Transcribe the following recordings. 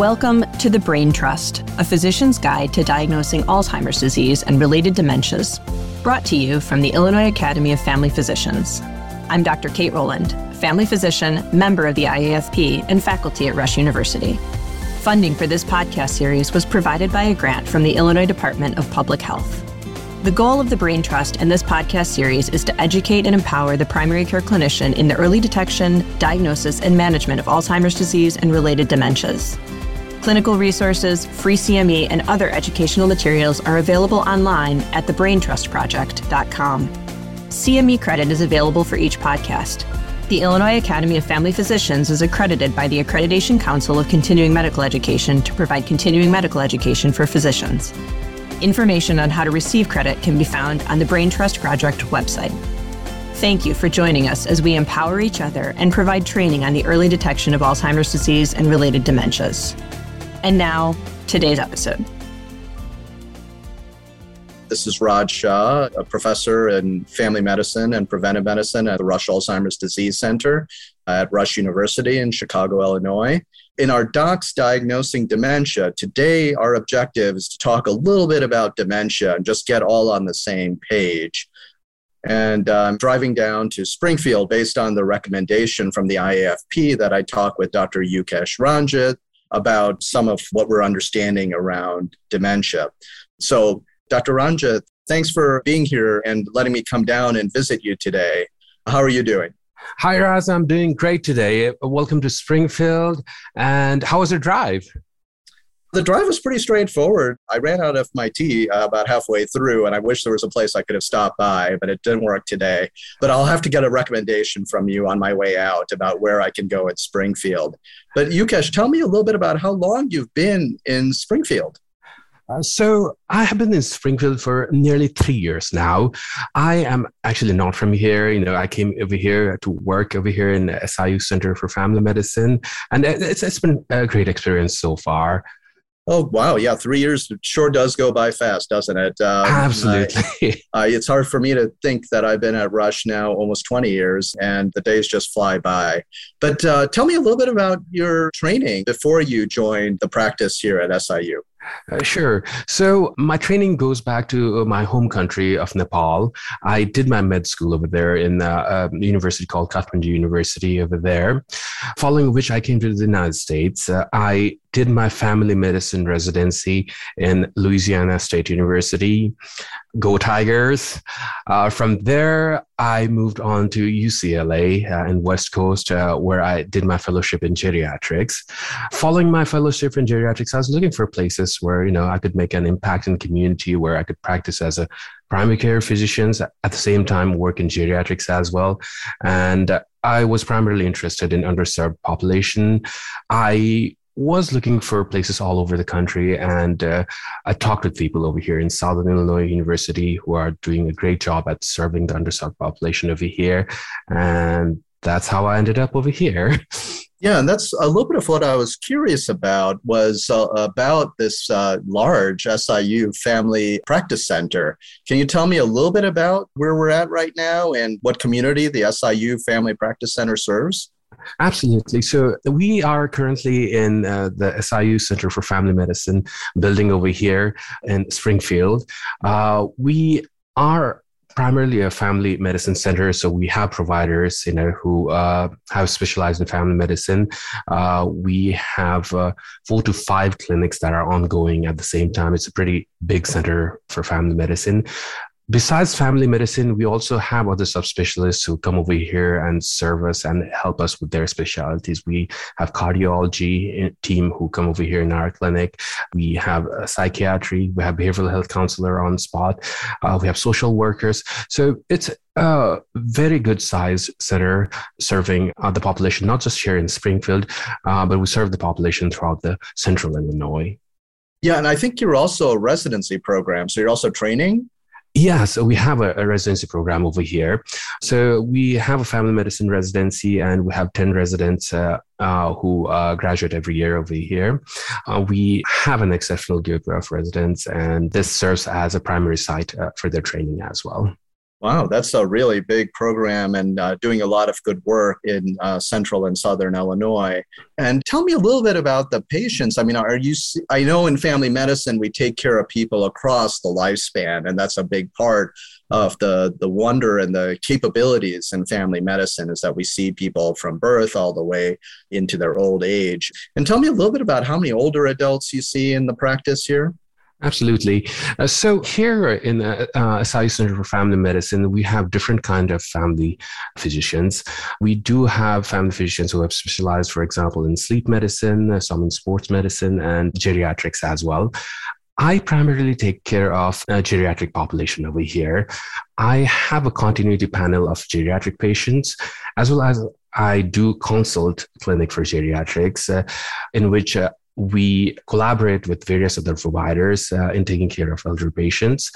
Welcome to The Brain Trust, a physician's guide to diagnosing Alzheimer's disease and related dementias, brought to you from the Illinois Academy of Family Physicians. I'm Dr. Kate Rowland, family physician, member of the IAFP, and faculty at Rush University. Funding for this podcast series was provided by a grant from the Illinois Department of Public Health. The goal of the Brain Trust and this podcast series is to educate and empower the primary care clinician in the early detection, diagnosis, and management of Alzheimer's disease and related dementias. Clinical resources, free CME, and other educational materials are available online at thebraintrustproject.com. CME credit is available for each podcast. The Illinois Academy of Family Physicians is accredited by the Accreditation Council of Continuing Medical Education to provide continuing medical education for physicians. Information on how to receive credit can be found on the Brain Trust Project website. Thank you for joining us as we empower each other and provide training on the early detection of Alzheimer's disease and related dementias. And now, today's episode. This is Raj Shah, a professor in family medicine and preventive medicine at the Rush Alzheimer's Disease Center at Rush University in Chicago, Illinois in our docs diagnosing dementia, today our objective is to talk a little bit about dementia and just get all on the same page. And uh, I'm driving down to Springfield based on the recommendation from the IAFP that I talk with Dr. Yukesh Ranjit about some of what we're understanding around dementia. So, Dr. Ranjit, thanks for being here and letting me come down and visit you today. How are you doing? Hi, Raz. I'm doing great today. Welcome to Springfield. And how was your drive? The drive was pretty straightforward. I ran out of my tea uh, about halfway through, and I wish there was a place I could have stopped by, but it didn't work today. But I'll have to get a recommendation from you on my way out about where I can go at Springfield. But Yukesh, tell me a little bit about how long you've been in Springfield. Uh, so I have been in Springfield for nearly three years now. I am actually not from here. You know, I came over here to work over here in the SIU Center for Family Medicine, and it's, it's been a great experience so far. Oh wow, yeah, three years sure does go by fast, doesn't it? Um, Absolutely. Uh, it's hard for me to think that I've been at Rush now almost 20 years, and the days just fly by. But uh, tell me a little bit about your training before you joined the practice here at SIU. Uh, sure. So my training goes back to uh, my home country of Nepal. I did my med school over there in a, a university called Kathmandu University over there. Following which, I came to the United States. Uh, I did my family medicine residency in Louisiana State University. Go Tigers. Uh, from there, I moved on to UCLA uh, in West Coast, uh, where I did my fellowship in geriatrics. Following my fellowship in geriatrics, I was looking for places where you know I could make an impact in community, where I could practice as a primary care physician at the same time work in geriatrics as well. And I was primarily interested in underserved population. I was looking for places all over the country, and uh, I talked with people over here in Southern Illinois University who are doing a great job at serving the underserved population over here, and that's how I ended up over here. Yeah, and that's a little bit of what I was curious about was uh, about this uh, large SIU family practice center. Can you tell me a little bit about where we're at right now and what community the SIU Family Practice Center serves? Absolutely. So we are currently in uh, the SIU Center for Family Medicine building over here in Springfield. Uh, we are primarily a family medicine center so we have providers you know who uh, have specialized in family medicine uh, we have uh, four to five clinics that are ongoing at the same time it's a pretty big center for family medicine besides family medicine, we also have other subspecialists who come over here and serve us and help us with their specialties. We have cardiology team who come over here in our clinic. We have psychiatry. We have behavioral health counselor on spot. Uh, we have social workers. So it's a very good size center serving uh, the population, not just here in Springfield, uh, but we serve the population throughout the central Illinois. Yeah, and I think you're also a residency program. So you're also training yeah, so we have a, a, residency program over here. So we have a family medicine residency, and we have 10 residents uh, uh, who uh, graduate every year over here. Uh, we have an exceptional group of residents, and this serves as a primary site uh, for their training as well. Wow, that's a really big program and uh, doing a lot of good work in uh, central and southern Illinois. And tell me a little bit about the patients. I mean, are you? I know in family medicine we take care of people across the lifespan, and that's a big part of the the wonder and the capabilities in family medicine is that we see people from birth all the way into their old age. And tell me a little bit about how many older adults you see in the practice here. Absolutely. Uh, so here in uh, uh, Center for Family Medicine, we have different kind of family physicians. We do have family physicians who have specialized, for example, in sleep medicine, uh, some in sports medicine, and geriatrics as well. I primarily take care of a geriatric population over here. I have a continuity panel of geriatric patients, as well as I do consult clinic for geriatrics, uh, in which uh, we collaborate with various other providers uh, in taking care of elder patients.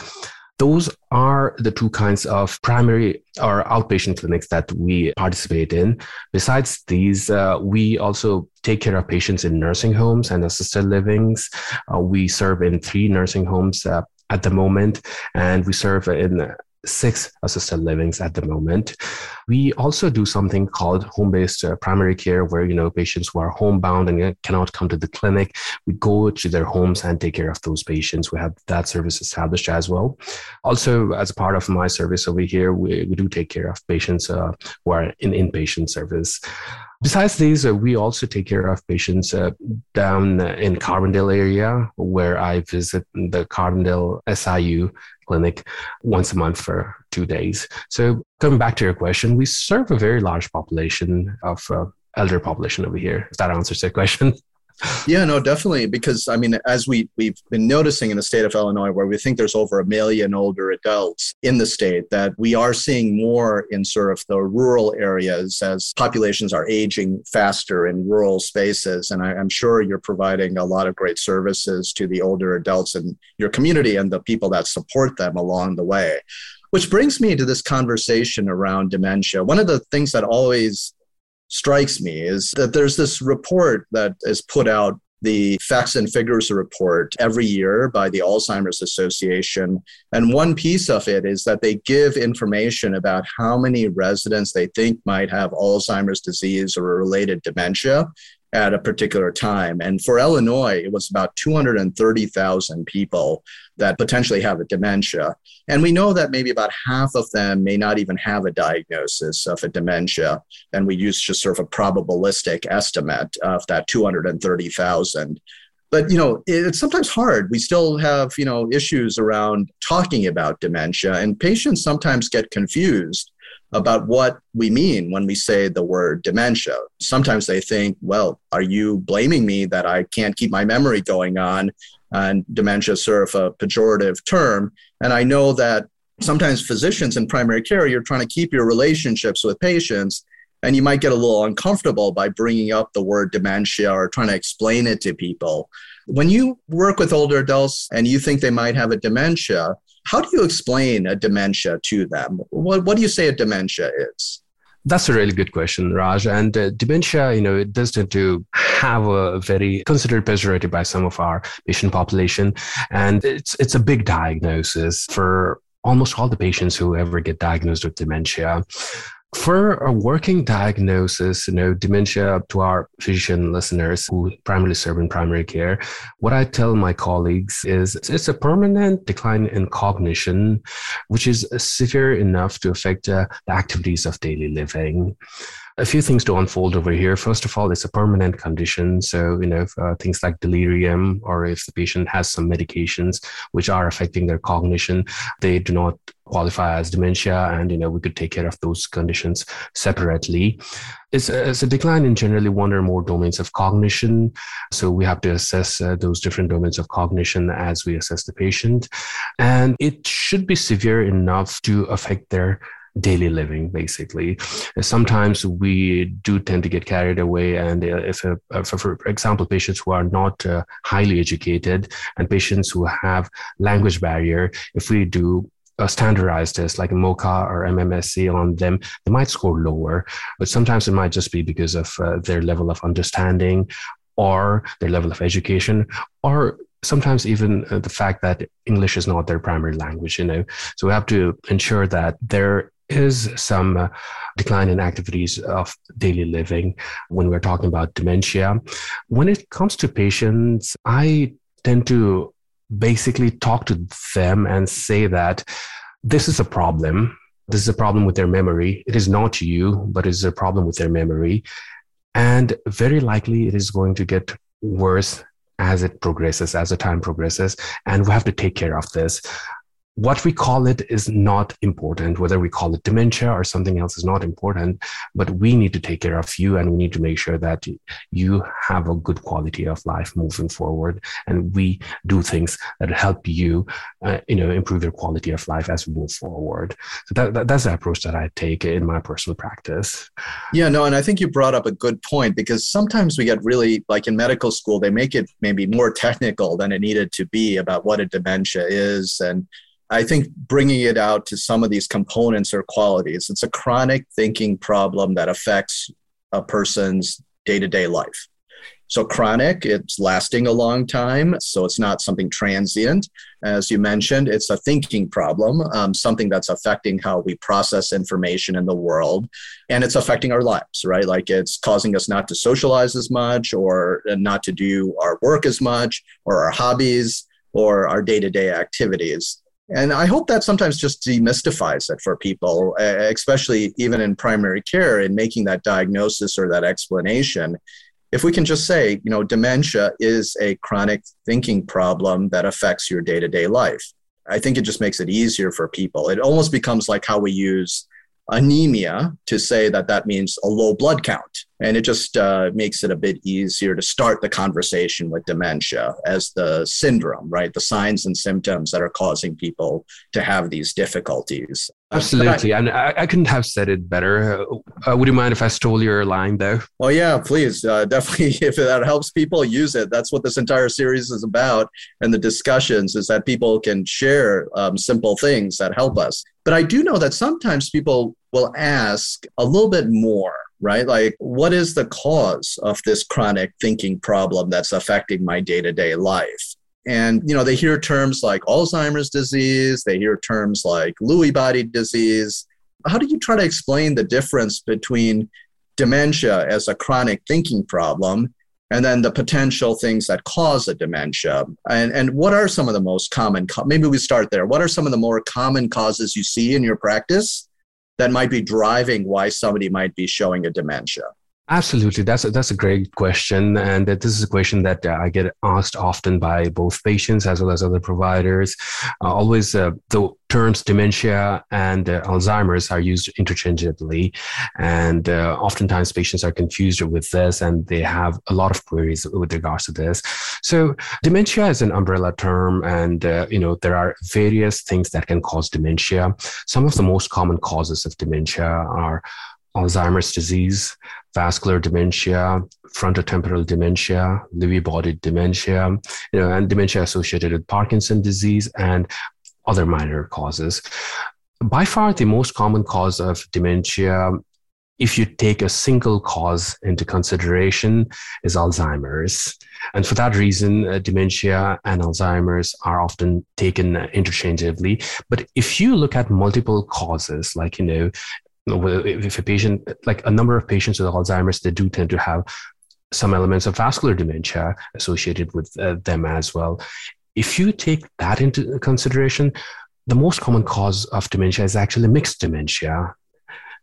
Those are the two kinds of primary or outpatient clinics that we participate in. Besides these, uh, we also take care of patients in nursing homes and assisted livings. Uh, we serve in three nursing homes uh, at the moment, and we serve in six assisted livings at the moment. We also do something called home-based uh, primary care, where you know patients who are homebound and cannot come to the clinic, we go to their homes and take care of those patients. We have that service established as well. Also, as part of my service over here, we, we do take care of patients uh, who are in inpatient service. Besides these, uh, we also take care of patients uh, down in Carbondale area, where I visit the Carbondale SIU clinic once a month for two days. So coming back to your question, we serve a very large population of uh, elder population over here. If that answers your question. Yeah, no, definitely. Because I mean, as we we've been noticing in the state of Illinois, where we think there's over a million older adults in the state, that we are seeing more in sort of the rural areas as populations are aging faster in rural spaces. And I, I'm sure you're providing a lot of great services to the older adults in your community and the people that support them along the way. Which brings me to this conversation around dementia. One of the things that always strikes me is that there's this report that is put out the facts and figures report every year by the Alzheimer's Association. And one piece of it is that they give information about how many residents they think might have Alzheimer's disease or related dementia at a particular time. And for Illinois, it was about 230,000 people that potentially have a dementia. And we know that maybe about half of them may not even have a diagnosis of a dementia. And we use just sort of a probabilistic estimate of that 230,000 but you know it's sometimes hard we still have you know issues around talking about dementia and patients sometimes get confused about what we mean when we say the word dementia. Sometimes they think, well, are you blaming me that I can't keep my memory going on? And dementia is sort of a pejorative term. And I know that sometimes physicians in primary care, you're trying to keep your relationships with patients. And you might get a little uncomfortable by bringing up the word dementia or trying to explain it to people. When you work with older adults and you think they might have a dementia, how do you explain a dementia to them? What, what do you say a dementia is? That's a really good question, Raj. And uh, dementia, you know, it does tend to have a very considered pejorative by some of our patient population, and it's it's a big diagnosis for almost all the patients who ever get diagnosed with dementia for a working diagnosis, you know, dementia to our physician listeners who primarily serve in primary care, what I tell my colleagues is it's a permanent decline in cognition, which is severe enough to affect uh, the activities of daily living a few things to unfold over here. First of all, it's a permanent condition. So, you know, uh, things like delirium, or if the patient has some medications which are affecting their cognition, they do not qualify as dementia. And, you know, we could take care of those conditions separately. It's a, it's a decline in generally one or more domains of cognition. So we have to assess uh, those different domains of cognition as we assess the patient. And it should be severe enough to affect their daily living basically sometimes we do tend to get carried away and if, a, if for example patients who are not uh, highly educated and patients who have language barrier if we do a standardized test like a MoCA or MMSE on them, they might score lower. But sometimes it might just be because of uh, their level of understanding or their level of education or sometimes even uh, the fact that English is not their primary language, you know. So we have to ensure that there is some uh, decline in activities of daily living when we're talking about dementia. When it comes to patients, I tend to basically talk to them and say that this is a problem. This is a problem with their memory. It is not you, but it is a problem with their memory. And very likely it is going to get worse as it progresses, as the time progresses. And we have to take care of this what we call it is not important. Whether we call it dementia or something else is not important, but we need to take care of you and we need to make sure that you have a good quality of life moving forward. And we do things that help you, uh, you know, improve your quality of life as we move forward. So that, that, that's the approach that I take in my personal practice. Yeah, no, and I think you brought up a good point because sometimes we get really, like in medical school, they make it maybe more technical than it needed to be about what a dementia is and I think bringing it out to some of these components or qualities, it's a chronic thinking problem that affects a person's day to day life. So, chronic, it's lasting a long time. So, it's not something transient. As you mentioned, it's a thinking problem, um, something that's affecting how we process information in the world. And it's affecting our lives, right? Like it's causing us not to socialize as much or not to do our work as much or our hobbies or our day to day activities. And I hope that sometimes just demystifies it for people, especially even in primary care, in making that diagnosis or that explanation. If we can just say, you know, dementia is a chronic thinking problem that affects your day to day life, I think it just makes it easier for people. It almost becomes like how we use anemia to say that that means a low blood count. And it just uh, makes it a bit easier to start the conversation with dementia as the syndrome, right? The signs and symptoms that are causing people to have these difficulties. Absolutely. I, and I, I, couldn't have said it better. Uh, would you mind if I stole your line though? oh yeah, please. Uh, definitely, if that helps people, use it. That's what this entire series is about. And the discussions is that people can share um, simple things that help us. But I do know that sometimes people will ask a little bit more, right? Like, what is the cause of this chronic thinking problem that's affecting my day to day life? And, you know, they hear terms like Alzheimer's disease, they hear terms like Lewy body disease. How do you try to explain the difference between dementia as a chronic thinking problem and then the potential things that cause a dementia and, and what are some of the most common maybe we start there what are some of the more common causes you see in your practice that might be driving why somebody might be showing a dementia Absolutely, that's a, that's a great question, and this is a question that uh, I get asked often by both patients as well as other providers. Uh, always, uh, the terms dementia and uh, Alzheimer's are used interchangeably, and uh, oftentimes patients are confused with this, and they have a lot of queries with regards to this. So, dementia is an umbrella term, and uh, you know there are various things that can cause dementia. Some of the most common causes of dementia are Alzheimer's disease, vascular dementia, frontotemporal dementia, Lewy body dementia, you know, and dementia associated with Parkinson disease and other minor causes. By far, the most common cause of dementia, if you take a single cause into consideration, is Alzheimer's. And for that reason, uh, dementia and Alzheimer's are often taken interchangeably. But if you look at multiple causes, like, you know, if a patient, like a number of patients with Alzheimer's, they do tend to have some elements of vascular dementia associated with uh, them as well. If you take that into consideration, the most common cause of dementia is actually mixed dementia.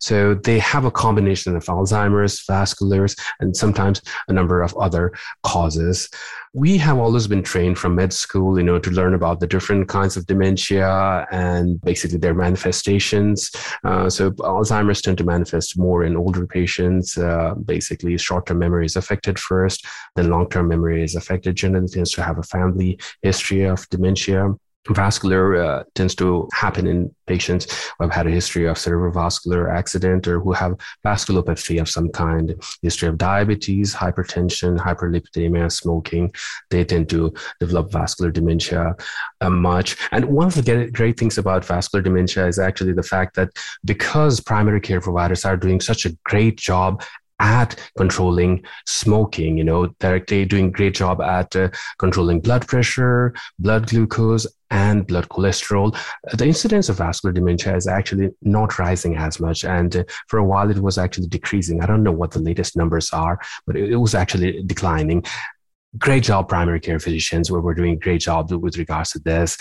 So they have a combination of Alzheimer's, vasculars, and sometimes a number of other causes. We have always been trained from med school, you know, to learn about the different kinds of dementia and basically their manifestations. Uh, so Alzheimer's tend to manifest more in older patients. Uh, basically, short-term memory is affected first, then long-term memory is affected. Generally, tends to have a family history of dementia vascular uh, tends to happen in patients who have had a history of cerebrovascular accident or who have vasculopathy of some kind, history of diabetes, hypertension, hyperlipidemia, smoking. They tend to develop vascular dementia uh, much. And one of the great things about vascular dementia is actually the fact that because primary care providers are doing such a great job at controlling smoking. You know, they're doing great job at uh, controlling blood pressure, blood glucose, and blood cholesterol. The incidence of vascular dementia is actually not rising as much. And uh, for a while, it was actually decreasing. I don't know what the latest numbers are, but it, was actually declining great job primary care physicians where we're doing great job with regards to this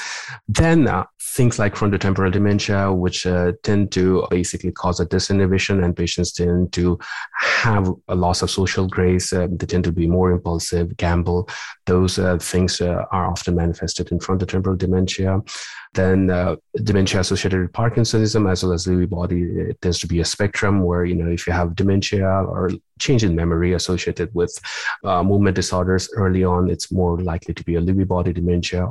then uh, things like frontotemporal dementia which uh, tend to basically cause a disinhibition and patients tend to have a loss of social grace uh, they tend to be more impulsive gamble. Those uh, things uh, are often manifested in frontotemporal dementia then uh, dementia associated with Parkinsonism as well as Lewy body, it tends to be a spectrum where, you know, if you have dementia or change in memory associated with uh, movement disorders early on, it's more likely to be a Lewy body dementia.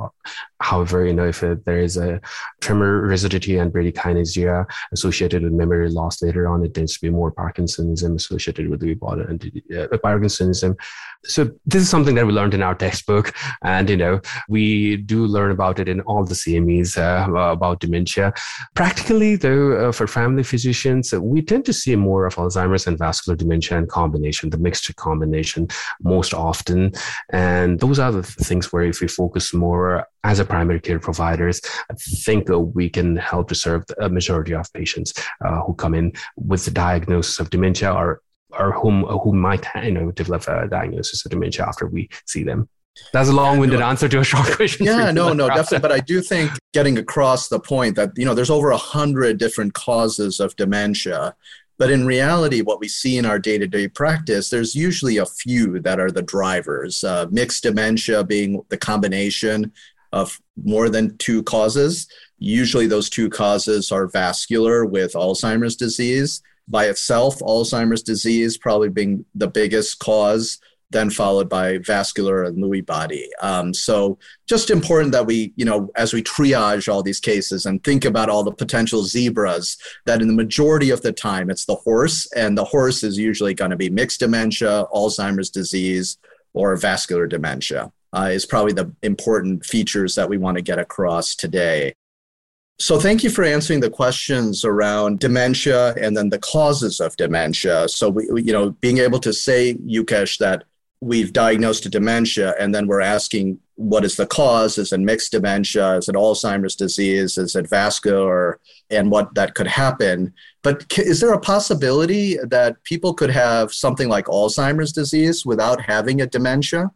However, you know, if it, there is a tremor rigidity and bradykinesia associated with memory loss later on, it tends to be more Parkinsonism associated with Lewy body and uh, Parkinsonism. So this is something that we learned in our textbook, and you know, we do learn about it in all the CMEs uh, about dementia. Practically, though, uh, for family physicians, uh, we tend to see more of Alzheimer's and vascular dementia in combination, the mixture combination most often. And those are the things where if we focus more as a primary care providers, I think we can help to serve a majority of patients uh, who come in with the diagnosis of dementia or or whom who might you know develop a diagnosis of dementia after we see them. That's a long-winded answer to a short question. Yeah, no, no, definitely. But I do think getting across the point that you know there's over a hundred different causes of dementia, but in reality, what we see in our day-to-day practice, there's usually a few that are the drivers. Uh, mixed dementia being the combination of more than two causes. Usually, those two causes are vascular with Alzheimer's disease by itself. Alzheimer's disease probably being the biggest cause then followed by vascular and Lewy body. Um, so just important that we, you know, as we triage all these cases and think about all the potential zebras, that in the majority of the time it's the horse, and the horse is usually going to be mixed dementia, Alzheimer's disease, or vascular dementia. Uh, is probably the important features that we want to get across today. So, thank you for answering the questions around dementia and then the causes of dementia. So, we, you know, being able to say, Yukesh, that we've diagnosed a dementia and then we're asking what is the cause? Is it mixed dementia? Is it alzheimer's disease? Is it vascular? And what that could happen. But is there a possibility that people could have something like alzheimer's disease without having a dementia?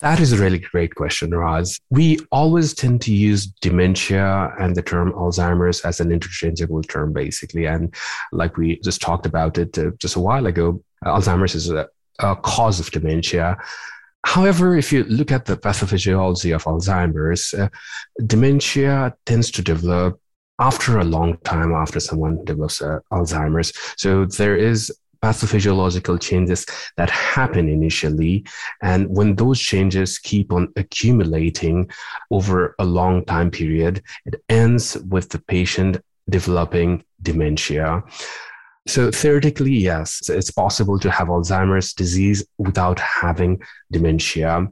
That is a really great question, Raz. We always tend to use dementia and the term Alzheimer's as an interchangeable term, basically. And like we just talked about it uh, just a while ago, Alzheimer's is a, uh, cause of dementia. However, if you look at the pathophysiology of Alzheimer's, uh, dementia tends to develop after a long time after someone develops uh, Alzheimer's. So there is pathophysiological changes that happen initially. And when those changes keep on accumulating over a long time period, it ends with the patient developing dementia. So theoretically, yes, it's possible to have Alzheimer's disease without having dementia.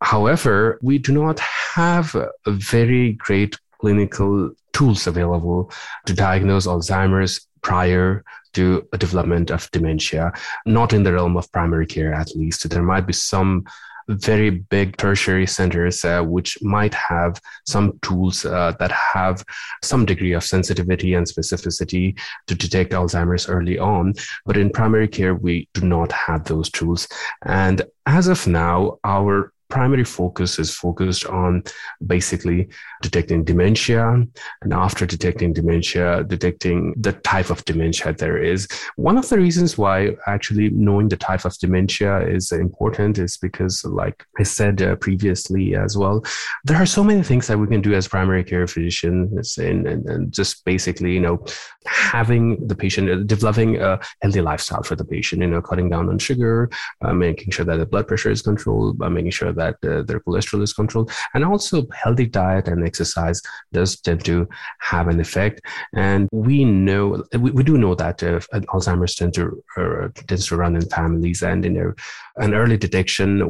However, we do not have very great clinical tools available to diagnose Alzheimer's prior to a development of dementia, not in the realm of primary care at least. There might be some very big tertiary centers uh, which might have some tools uh, that have some degree of sensitivity and specificity to detect Alzheimer's early on. But in primary care, we do not have those tools. And as of now, our primary focus is focused on basically detecting dementia. And after detecting dementia detecting the type of dementia there is. One of the reasons why actually knowing the type of dementia is important is because like i said uh, previously as well there are so many things that we can do as primary care physicians and, and, and just basically you know having the patient uh, developing a healthy lifestyle for the patient you know cutting down on sugar uh, making sure that the blood pressure is controlled by making sure that uh, their cholesterol is controlled. And also healthy diet and exercise does tend to have an effect. And we know we, we do know that uh, alzheimer's tend to uh, tends to run in families and you know an early detection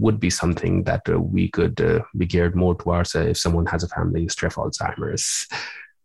would be something that uh, we could uh, be geared more towards if someone has a family history of alzheimer's.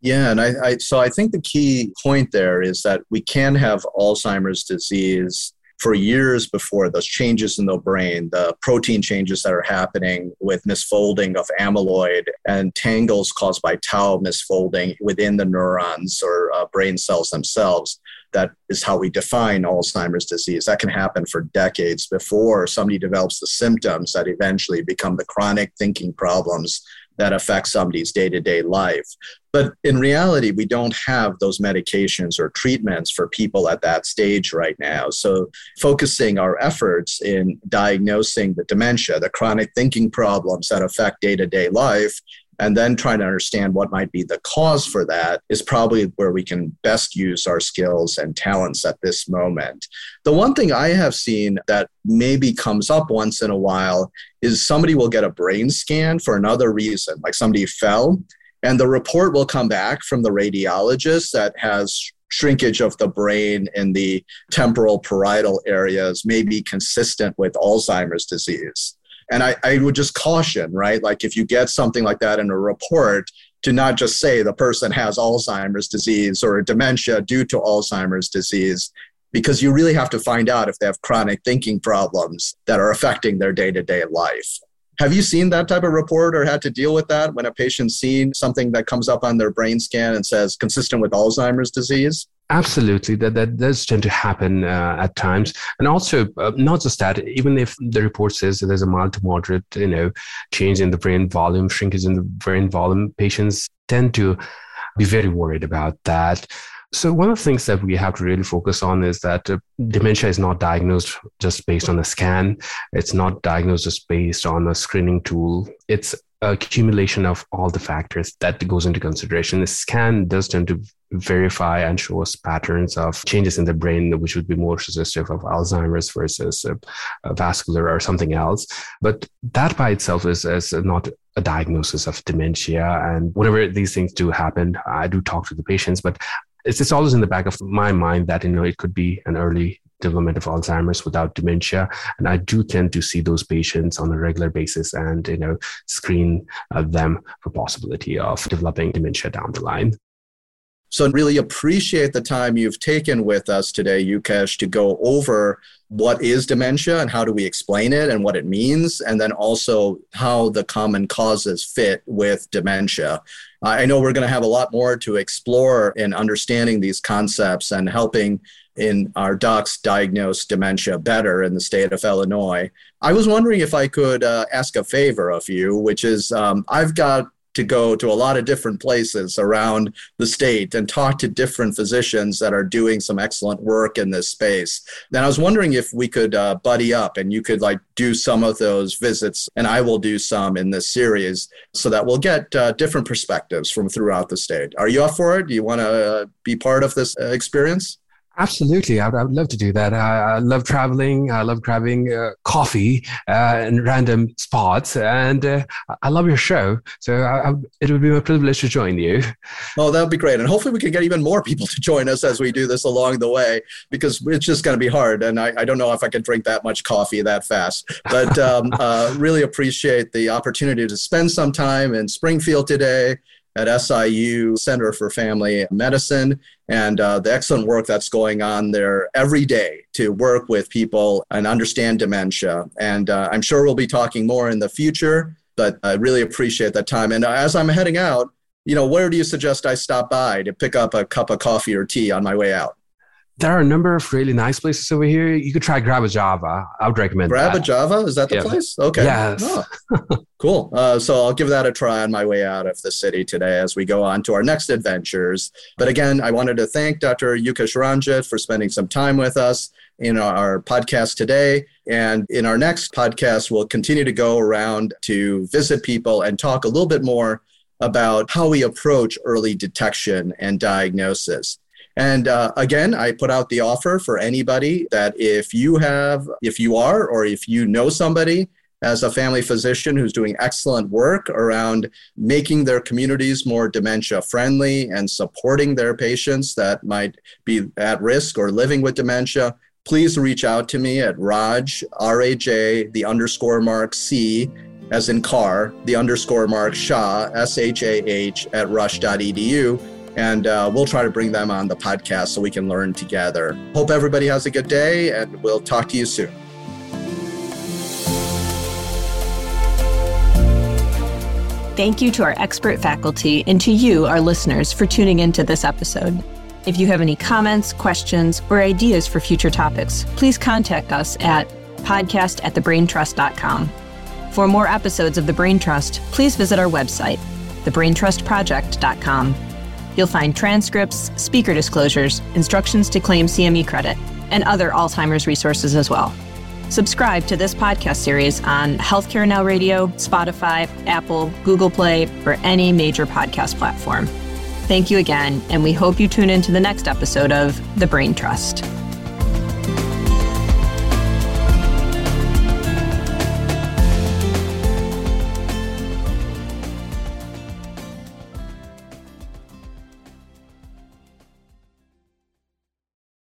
Yeah, and I, I, so I think the key point there is that we can have Alzheimer's disease for years before those changes in the brain, the protein changes that are happening with misfolding of amyloid and tangles caused by tau misfolding within the neurons or uh, brain cells themselves. That is how we define Alzheimer's disease. That can happen for decades before somebody develops the symptoms that eventually become the chronic thinking problems that affect somebody's day to day life. But in reality, we don't have those medications or treatments for people at that stage right now. So, focusing our efforts in diagnosing the dementia, the chronic thinking problems that affect day to day life, and then trying to understand what might be the cause for that is probably where we can best use our skills and talents at this moment. The one thing I have seen that maybe comes up once in a while is somebody will get a brain scan for another reason, like somebody fell, and the report will come back from the radiologist that has shrinkage of the brain in the temporal parietal areas may be consistent with Alzheimer's disease. And I, I would just caution, right? Like if you get something like that in a report, to not just say the person has Alzheimer's disease or dementia due to Alzheimer's disease, because you really have to find out if they have chronic thinking problems that are affecting their day to day life. Have you seen that type of report or had to deal with that when a patient's seen something that comes up on their brain scan and says consistent with Alzheimer's disease? Absolutely, that that does tend to happen uh, at times, and also uh, not just that. Even if the report says there's a mild to moderate, you know, change in the brain volume, shrinkage in the brain volume, patients tend to be very worried about that. So one of the things that we have to really focus on is that uh, dementia is not diagnosed just based on a scan. It's not diagnosed just based on a screening tool. It's accumulation of all the factors that goes into consideration. The scan does tend to verify and show us patterns of changes in the brain, which would be more suggestive of Alzheimer's versus uh, uh, vascular or something else. But that by itself is, is not a diagnosis of dementia. And whenever these things do happen, I do talk to the patients, but it's, it's always in the back of my mind that you know it could be an early development of Alzheimer's without dementia. And I do tend to see those patients on a regular basis and, you know, screen uh, them for possibility of developing dementia down the line. So, really appreciate the time you've taken with us today, Yukesh, to go over what is dementia and how do we explain it and what it means, and then also how the common causes fit with dementia. I know we're going to have a lot more to explore in understanding these concepts and helping in our docs diagnose dementia better in the state of Illinois. I was wondering if I could uh, ask a favor of you, which is um, I've got to go to a lot of different places around the state and talk to different physicians that are doing some excellent work in this space. And I was wondering if we could uh, buddy up and you could like do some of those visits, and I will do some in this series so that we'll get uh, different perspectives from throughout the state. Are you up for it? Do you want to uh, be part of this uh, experience? Absolutely, I would, I would love to do that. I, I love traveling. I love grabbing uh, coffee uh, in random spots, and uh, I love your show. So I, it would be my privilege to join you. Oh, that would be great, and hopefully we can get even more people to join us as we do this along the way, because it's just going to be hard, and I, I, don't know if I can drink that much coffee that fast. But um, uh, really appreciate the opportunity to spend some time in Springfield today at SIU Center for Family Medicine and uh, the excellent work that's going on there every day to work with people and understand dementia. And uh, I'm sure we'll be talking more in the future, but I really appreciate that time. And as I'm heading out, you know, where do you suggest I stop by to pick up a cup of coffee or tea on my way out? There are a number of really nice places over here. You could try Grab a Java. I would recommend Grab that. a Java? Is that the yeah. place? Okay. Yes. Oh, cool. Uh, so I'll give that a try on my way out of the city today as we go on to our next adventures. But again, I wanted to thank Dr. Yukesh Ranjit for spending some time with us in our podcast today. And in our next podcast, we'll continue to go around to visit people and talk a little bit more about how we approach early detection and diagnosis. And uh, again, I put out the offer for anybody that if you have, if you are, or if you know somebody as a family physician who's doing excellent work around making their communities more dementia friendly and supporting their patients that might be at risk or living with dementia, please reach out to me at Raj, R A J, the underscore mark C, as in car, the underscore mark Shah, S H A H, at rush.edu and uh, we'll try to bring them on the podcast so we can learn together. Hope everybody has a good day, and we'll talk to you soon. Thank you to our expert faculty and to you, our listeners, for tuning into this episode. If you have any comments, questions, or ideas for future topics, please contact us at podcast at thebraintrust.com. For more episodes of The Brain Trust, please visit our website, thebraintrustproject.com. You'll find transcripts, speaker disclosures, instructions to claim CME credit, and other Alzheimer's resources as well. Subscribe to this podcast series on Healthcare Now Radio, Spotify, Apple, Google Play, or any major podcast platform. Thank you again, and we hope you tune in to the next episode of The Brain Trust.